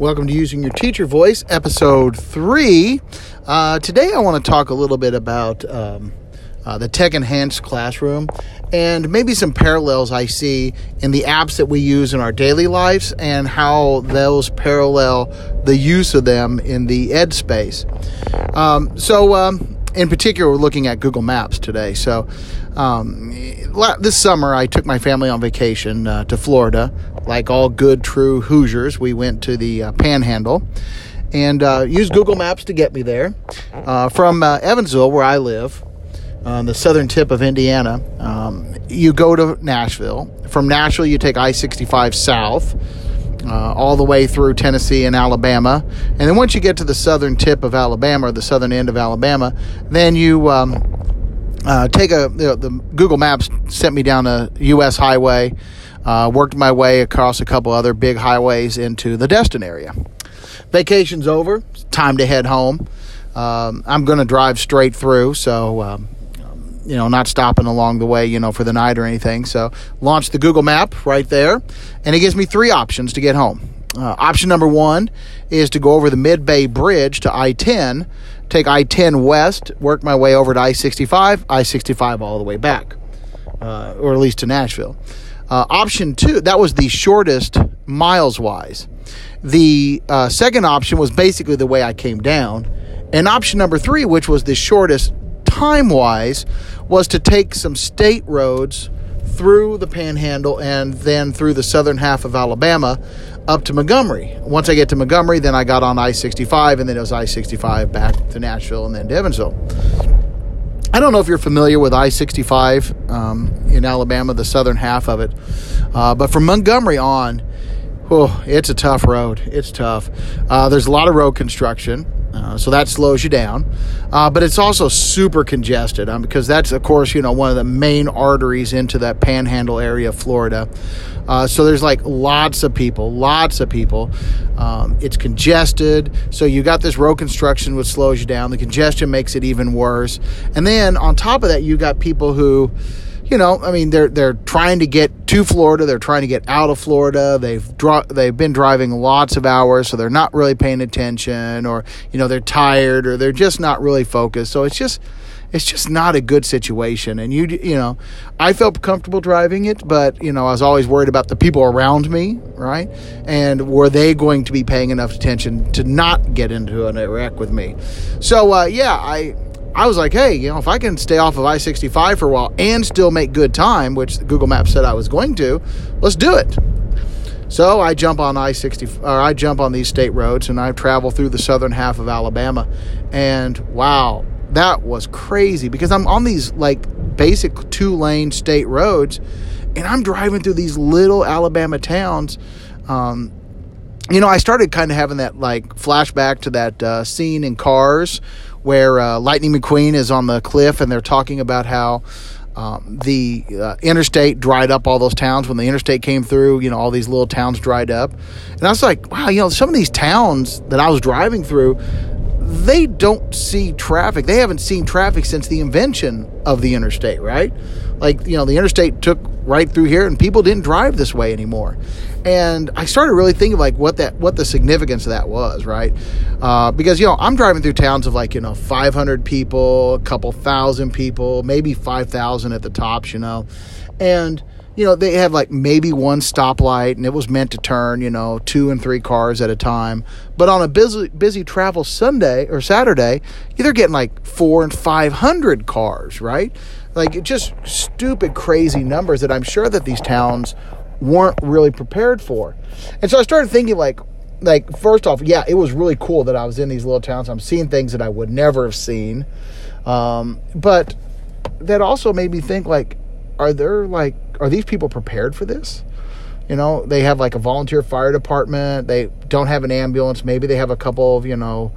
Welcome to Using Your Teacher Voice, episode three. Uh, today, I want to talk a little bit about um, uh, the tech enhanced classroom and maybe some parallels I see in the apps that we use in our daily lives and how those parallel the use of them in the ed space. Um, so, um, in particular, we're looking at Google Maps today. So, um, this summer, I took my family on vacation uh, to Florida. Like all good, true Hoosiers, we went to the uh, Panhandle and uh, used Google Maps to get me there. Uh, from uh, Evansville, where I live, on the southern tip of Indiana, um, you go to Nashville. From Nashville, you take I 65 south. Uh, all the way through Tennessee and Alabama. And then once you get to the southern tip of Alabama, or the southern end of Alabama, then you um, uh, take a you know, the Google Maps sent me down a U.S. highway, uh, worked my way across a couple other big highways into the Destin area. Vacation's over. time to head home. Um, I'm going to drive straight through, so um, you know, not stopping along the way, you know, for the night or anything. So, launch the Google Map right there, and it gives me three options to get home. Uh, option number one is to go over the Mid Bay Bridge to I 10 take I 10 west, work my way over to I 65, I 65 all the way back, uh, or at least to Nashville. Uh, option two, that was the shortest miles wise. The uh, second option was basically the way I came down. And option number three, which was the shortest time wise, was to take some state roads through the panhandle and then through the southern half of Alabama up to Montgomery. Once I get to Montgomery, then I got on I 65, and then it was I 65 back to Nashville and then to Evansville. I don't know if you're familiar with I 65 um, in Alabama, the southern half of it, uh, but from Montgomery on, oh, it's a tough road. It's tough. Uh, there's a lot of road construction. Uh, so that slows you down, uh, but it's also super congested um, because that's, of course, you know one of the main arteries into that Panhandle area of Florida. Uh, so there's like lots of people, lots of people. Um, it's congested, so you got this road construction which slows you down. The congestion makes it even worse, and then on top of that, you got people who you know, I mean, they're they're trying to get to Florida. They're trying to get out of Florida. They've dro- they've been driving lots of hours, so they're not really paying attention, or you know, they're tired, or they're just not really focused. So it's just it's just not a good situation. And you you know, I felt comfortable driving it, but you know, I was always worried about the people around me, right? And were they going to be paying enough attention to not get into an wreck with me? So uh, yeah, I I was like, hey, you know, if I can stay off of I 65 for a while and still make good time, which Google Maps said I was going to, let's do it. So I jump on I 60, or I jump on these state roads and I travel through the southern half of Alabama. And wow, that was crazy because I'm on these like basic two lane state roads and I'm driving through these little Alabama towns. Um, you know, I started kind of having that like flashback to that uh, scene in Cars where uh, Lightning McQueen is on the cliff and they're talking about how um, the uh, interstate dried up all those towns when the interstate came through. You know, all these little towns dried up, and I was like, wow, you know, some of these towns that I was driving through, they don't see traffic. They haven't seen traffic since the invention of the interstate, right? Like, you know, the interstate took right through here and people didn't drive this way anymore and I started really thinking like what that what the significance of that was, right? Uh, because you know I'm driving through towns of like you know 500 people, a couple thousand people, maybe 5,000 at the tops, you know, and you know they have like maybe one stoplight and it was meant to turn you know two and three cars at a time but on a busy busy travel sunday or saturday they're getting like four and five hundred cars right like just stupid crazy numbers that i'm sure that these towns weren't really prepared for. And so I started thinking like like first off, yeah, it was really cool that I was in these little towns. I'm seeing things that I would never have seen. Um, but that also made me think like are there like are these people prepared for this? You know, they have like a volunteer fire department. They don't have an ambulance. Maybe they have a couple of, you know,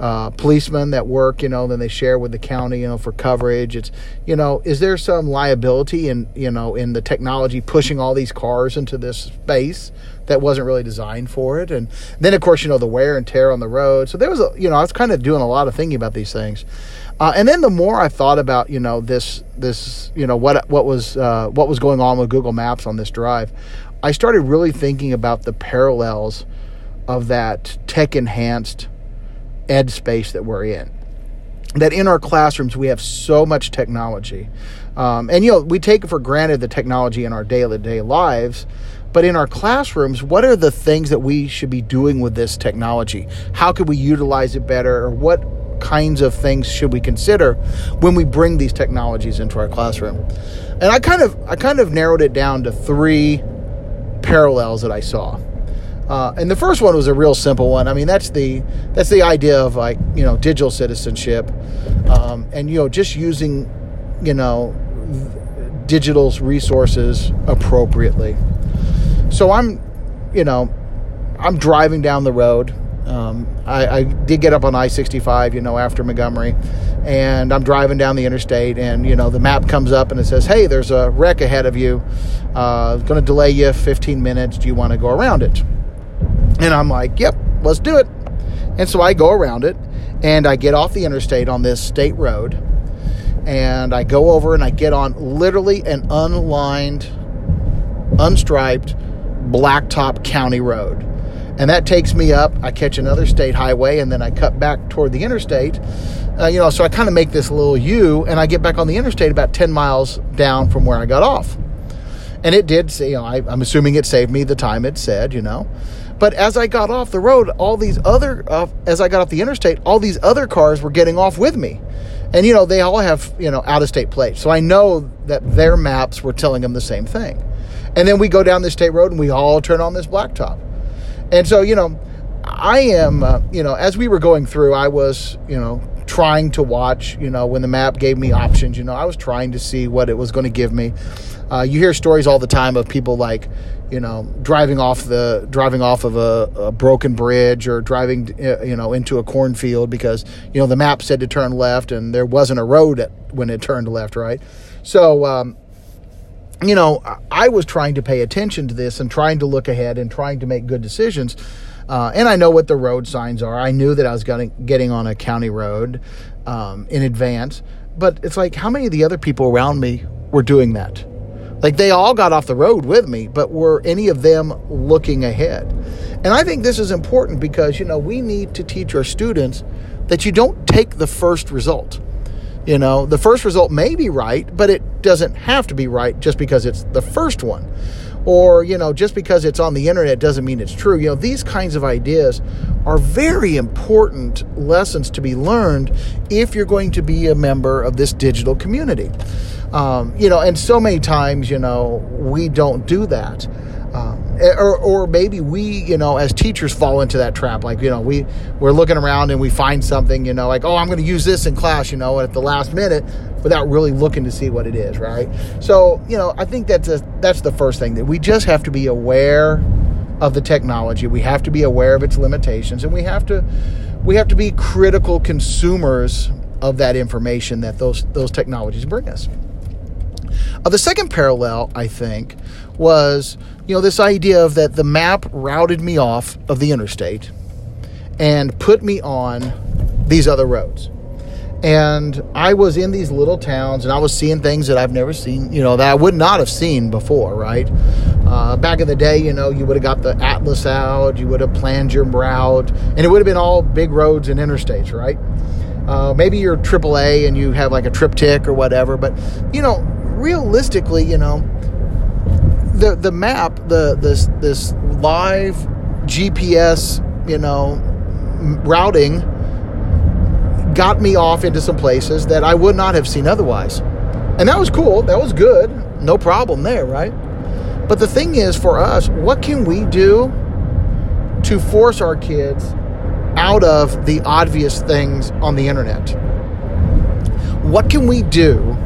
uh, policemen that work, you know, then they share with the county, you know, for coverage. It's, you know, is there some liability in, you know, in the technology pushing all these cars into this space that wasn't really designed for it? And then, of course, you know, the wear and tear on the road. So there was, a, you know, I was kind of doing a lot of thinking about these things. Uh, and then the more I thought about, you know, this, this, you know, what, what was, uh, what was going on with Google Maps on this drive, I started really thinking about the parallels of that tech enhanced ed space that we're in. That in our classrooms we have so much technology, um, and you know we take for granted the technology in our daily day lives. But in our classrooms, what are the things that we should be doing with this technology? How could we utilize it better, or what kinds of things should we consider when we bring these technologies into our classroom? And I kind of I kind of narrowed it down to three parallels that I saw. Uh, and the first one was a real simple one. I mean, that's the that's the idea of like you know digital citizenship, um, and you know just using you know digital's resources appropriately. So I'm, you know, I'm driving down the road. Um, I, I, did get up on I-65, you know, after Montgomery, and I'm driving down the interstate, and you know, the map comes up and it says, "Hey, there's a wreck ahead of you. Uh, going to delay you 15 minutes. Do you want to go around it?" And I'm like, yep, let's do it. And so I go around it and I get off the interstate on this state road and I go over and I get on literally an unlined, unstriped, blacktop county road. And that takes me up. I catch another state highway and then I cut back toward the interstate. Uh, you know, so I kind of make this little U and I get back on the interstate about 10 miles down from where I got off. And it did, you know, I, I'm assuming it saved me the time it said, you know. But as I got off the road, all these other, uh, as I got off the interstate, all these other cars were getting off with me. And, you know, they all have, you know, out of state plates. So I know that their maps were telling them the same thing. And then we go down this state road and we all turn on this blacktop. And so, you know, I am, uh, you know, as we were going through, I was, you know, trying to watch, you know, when the map gave me options, you know, I was trying to see what it was going to give me. Uh, you hear stories all the time of people like, you know, driving off the driving off of a, a, broken bridge or driving, uh, you know, into a cornfield because you know the map said to turn left and there wasn't a road at, when it turned left, right? So, um, you know, I was trying to pay attention to this and trying to look ahead and trying to make good decisions. Uh, and I know what the road signs are. I knew that I was getting getting on a county road um, in advance. But it's like, how many of the other people around me were doing that? Like they all got off the road with me, but were any of them looking ahead? And I think this is important because, you know, we need to teach our students that you don't take the first result. You know, the first result may be right, but it doesn't have to be right just because it's the first one. Or, you know, just because it's on the internet doesn't mean it's true. You know, these kinds of ideas are very important lessons to be learned if you're going to be a member of this digital community. Um, you know, and so many times, you know, we don't do that. Um, or, or maybe we, you know, as teachers fall into that trap. Like, you know, we, we're looking around and we find something, you know, like, oh, I'm going to use this in class, you know, at the last minute without really looking to see what it is, right? So, you know, I think that's a, that's the first thing that we just have to be aware of the technology. We have to be aware of its limitations and we have to, we have to be critical consumers of that information that those, those technologies bring us. Uh, the second parallel, I think, was you know this idea of that the map routed me off of the interstate and put me on these other roads. And I was in these little towns and I was seeing things that I've never seen, you know, that I would not have seen before, right? Uh, back in the day, you know, you would have got the atlas out, you would have planned your route, and it would have been all big roads and interstates, right? Uh, maybe you're AAA and you have like a TripTik or whatever, but you know, realistically, you know, the the map, the this this live GPS, you know, routing got me off into some places that I would not have seen otherwise. And that was cool. That was good. No problem there, right? But the thing is for us, what can we do to force our kids out of the obvious things on the internet? What can we do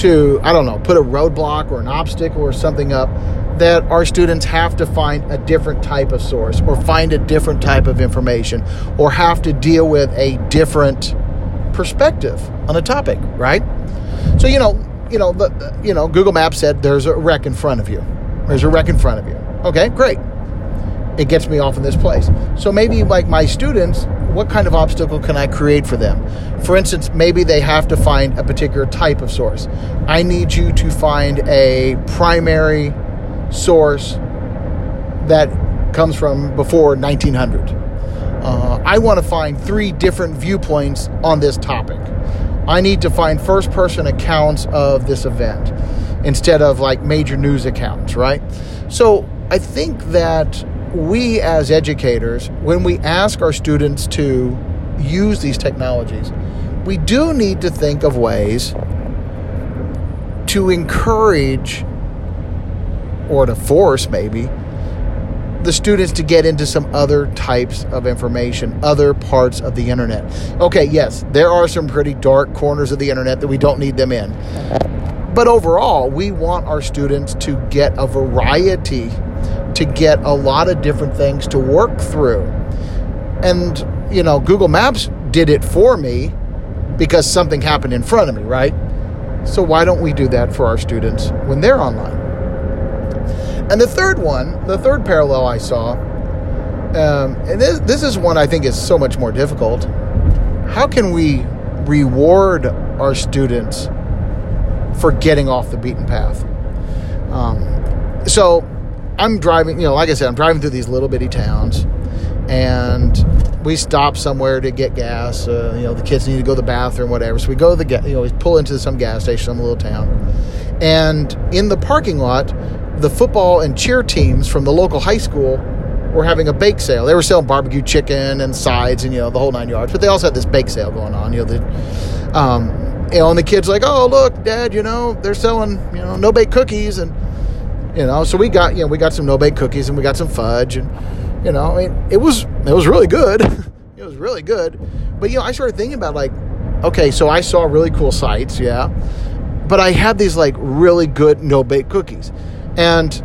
to, I don't know, put a roadblock or an obstacle or something up that our students have to find a different type of source or find a different type of information or have to deal with a different perspective on a topic, right? So, you know, you know, the, you know, Google Maps said there's a wreck in front of you. There's a wreck in front of you. Okay, great. It gets me off in this place. So maybe like my students what kind of obstacle can I create for them? For instance, maybe they have to find a particular type of source. I need you to find a primary source that comes from before 1900. Uh, I want to find three different viewpoints on this topic. I need to find first person accounts of this event instead of like major news accounts, right? So I think that we as educators, when we ask our students to use these technologies, we do need to think of ways to encourage or to force maybe the students to get into some other types of information, other parts of the internet. Okay, yes, there are some pretty dark corners of the internet that we don't need them in. But overall, we want our students to get a variety, to get a lot of different things to work through. And, you know, Google Maps did it for me because something happened in front of me, right? So why don't we do that for our students when they're online? And the third one, the third parallel I saw, um, and this, this is one I think is so much more difficult. How can we reward our students for getting off the beaten path? Um, so I'm driving, you know, like I said, I'm driving through these little bitty towns, and we stop somewhere to get gas. Uh, you know, the kids need to go to the bathroom, whatever. So we go to the, you know, we pull into some gas station, some little town, and in the parking lot the football and cheer teams from the local high school were having a bake sale. They were selling barbecue chicken and sides and you know the whole nine yards. But they also had this bake sale going on. You know, the, um, you know, and the kids like, oh look, Dad, you know they're selling you know no bake cookies and you know so we got you know we got some no bake cookies and we got some fudge and you know I mean, it was it was really good. it was really good. But you know I started thinking about like, okay, so I saw really cool sights, yeah, but I had these like really good no bake cookies. And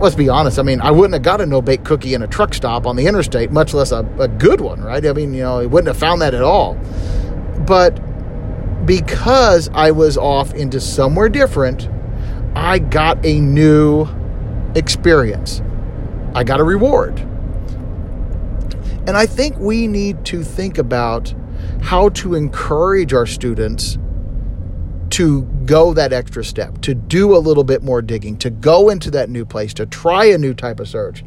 let's be honest, I mean, I wouldn't have got a no bake cookie in a truck stop on the interstate, much less a, a good one, right? I mean, you know, I wouldn't have found that at all. But because I was off into somewhere different, I got a new experience. I got a reward. And I think we need to think about how to encourage our students to go that extra step, to do a little bit more digging, to go into that new place, to try a new type of search.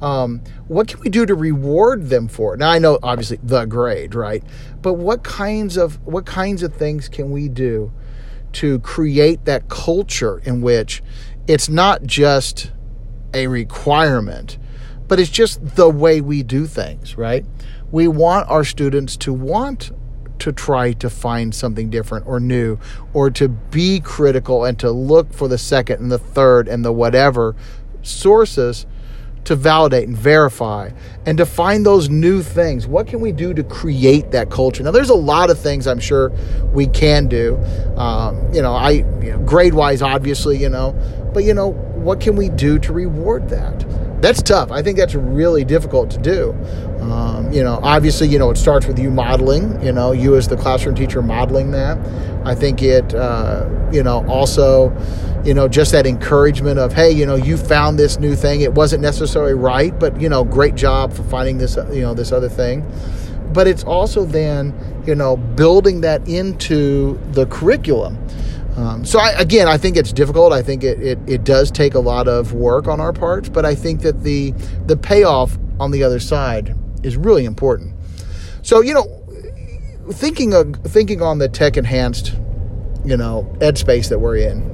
Um, what can we do to reward them for it? Now I know obviously the grade, right? But what kinds of what kinds of things can we do to create that culture in which it's not just a requirement, but it's just the way we do things, right? We want our students to want to try to find something different or new or to be critical and to look for the second and the third and the whatever sources to validate and verify and to find those new things. What can we do to create that culture? Now, there's a lot of things I'm sure we can do. Um, you know, I you know, grade wise, obviously, you know, but you know, what can we do to reward that? That's tough. I think that's really difficult to do. Um, you know, obviously, you know, it starts with you modeling, you know, you as the classroom teacher modeling that. I think it, uh, you know, also, you know, just that encouragement of, hey, you know, you found this new thing. It wasn't necessarily right, but, you know, great job for finding this, you know, this other thing. But it's also then, you know, building that into the curriculum. Um, so I, again, I think it's difficult. I think it, it, it does take a lot of work on our parts, but I think that the the payoff on the other side is really important. So you know, thinking of thinking on the tech enhanced, you know, ed space that we're in.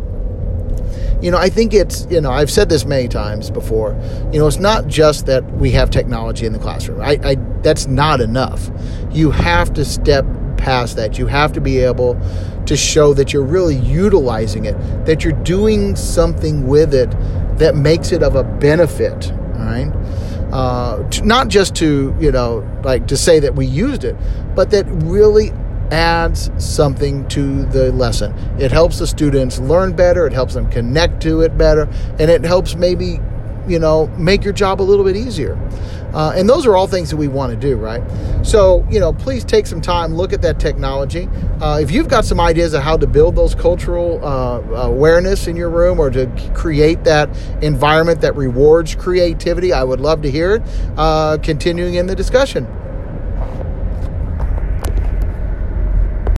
You know, I think it's you know I've said this many times before. You know, it's not just that we have technology in the classroom. I, I that's not enough. You have to step past that. You have to be able to show that you're really utilizing it, that you're doing something with it that makes it of a benefit, right? Uh, to, not just to, you know, like to say that we used it, but that really adds something to the lesson. It helps the students learn better, it helps them connect to it better, and it helps maybe, you know, make your job a little bit easier. Uh, and those are all things that we want to do, right? So, you know, please take some time, look at that technology. Uh, if you've got some ideas of how to build those cultural uh, awareness in your room or to create that environment that rewards creativity, I would love to hear it. Uh, continuing in the discussion.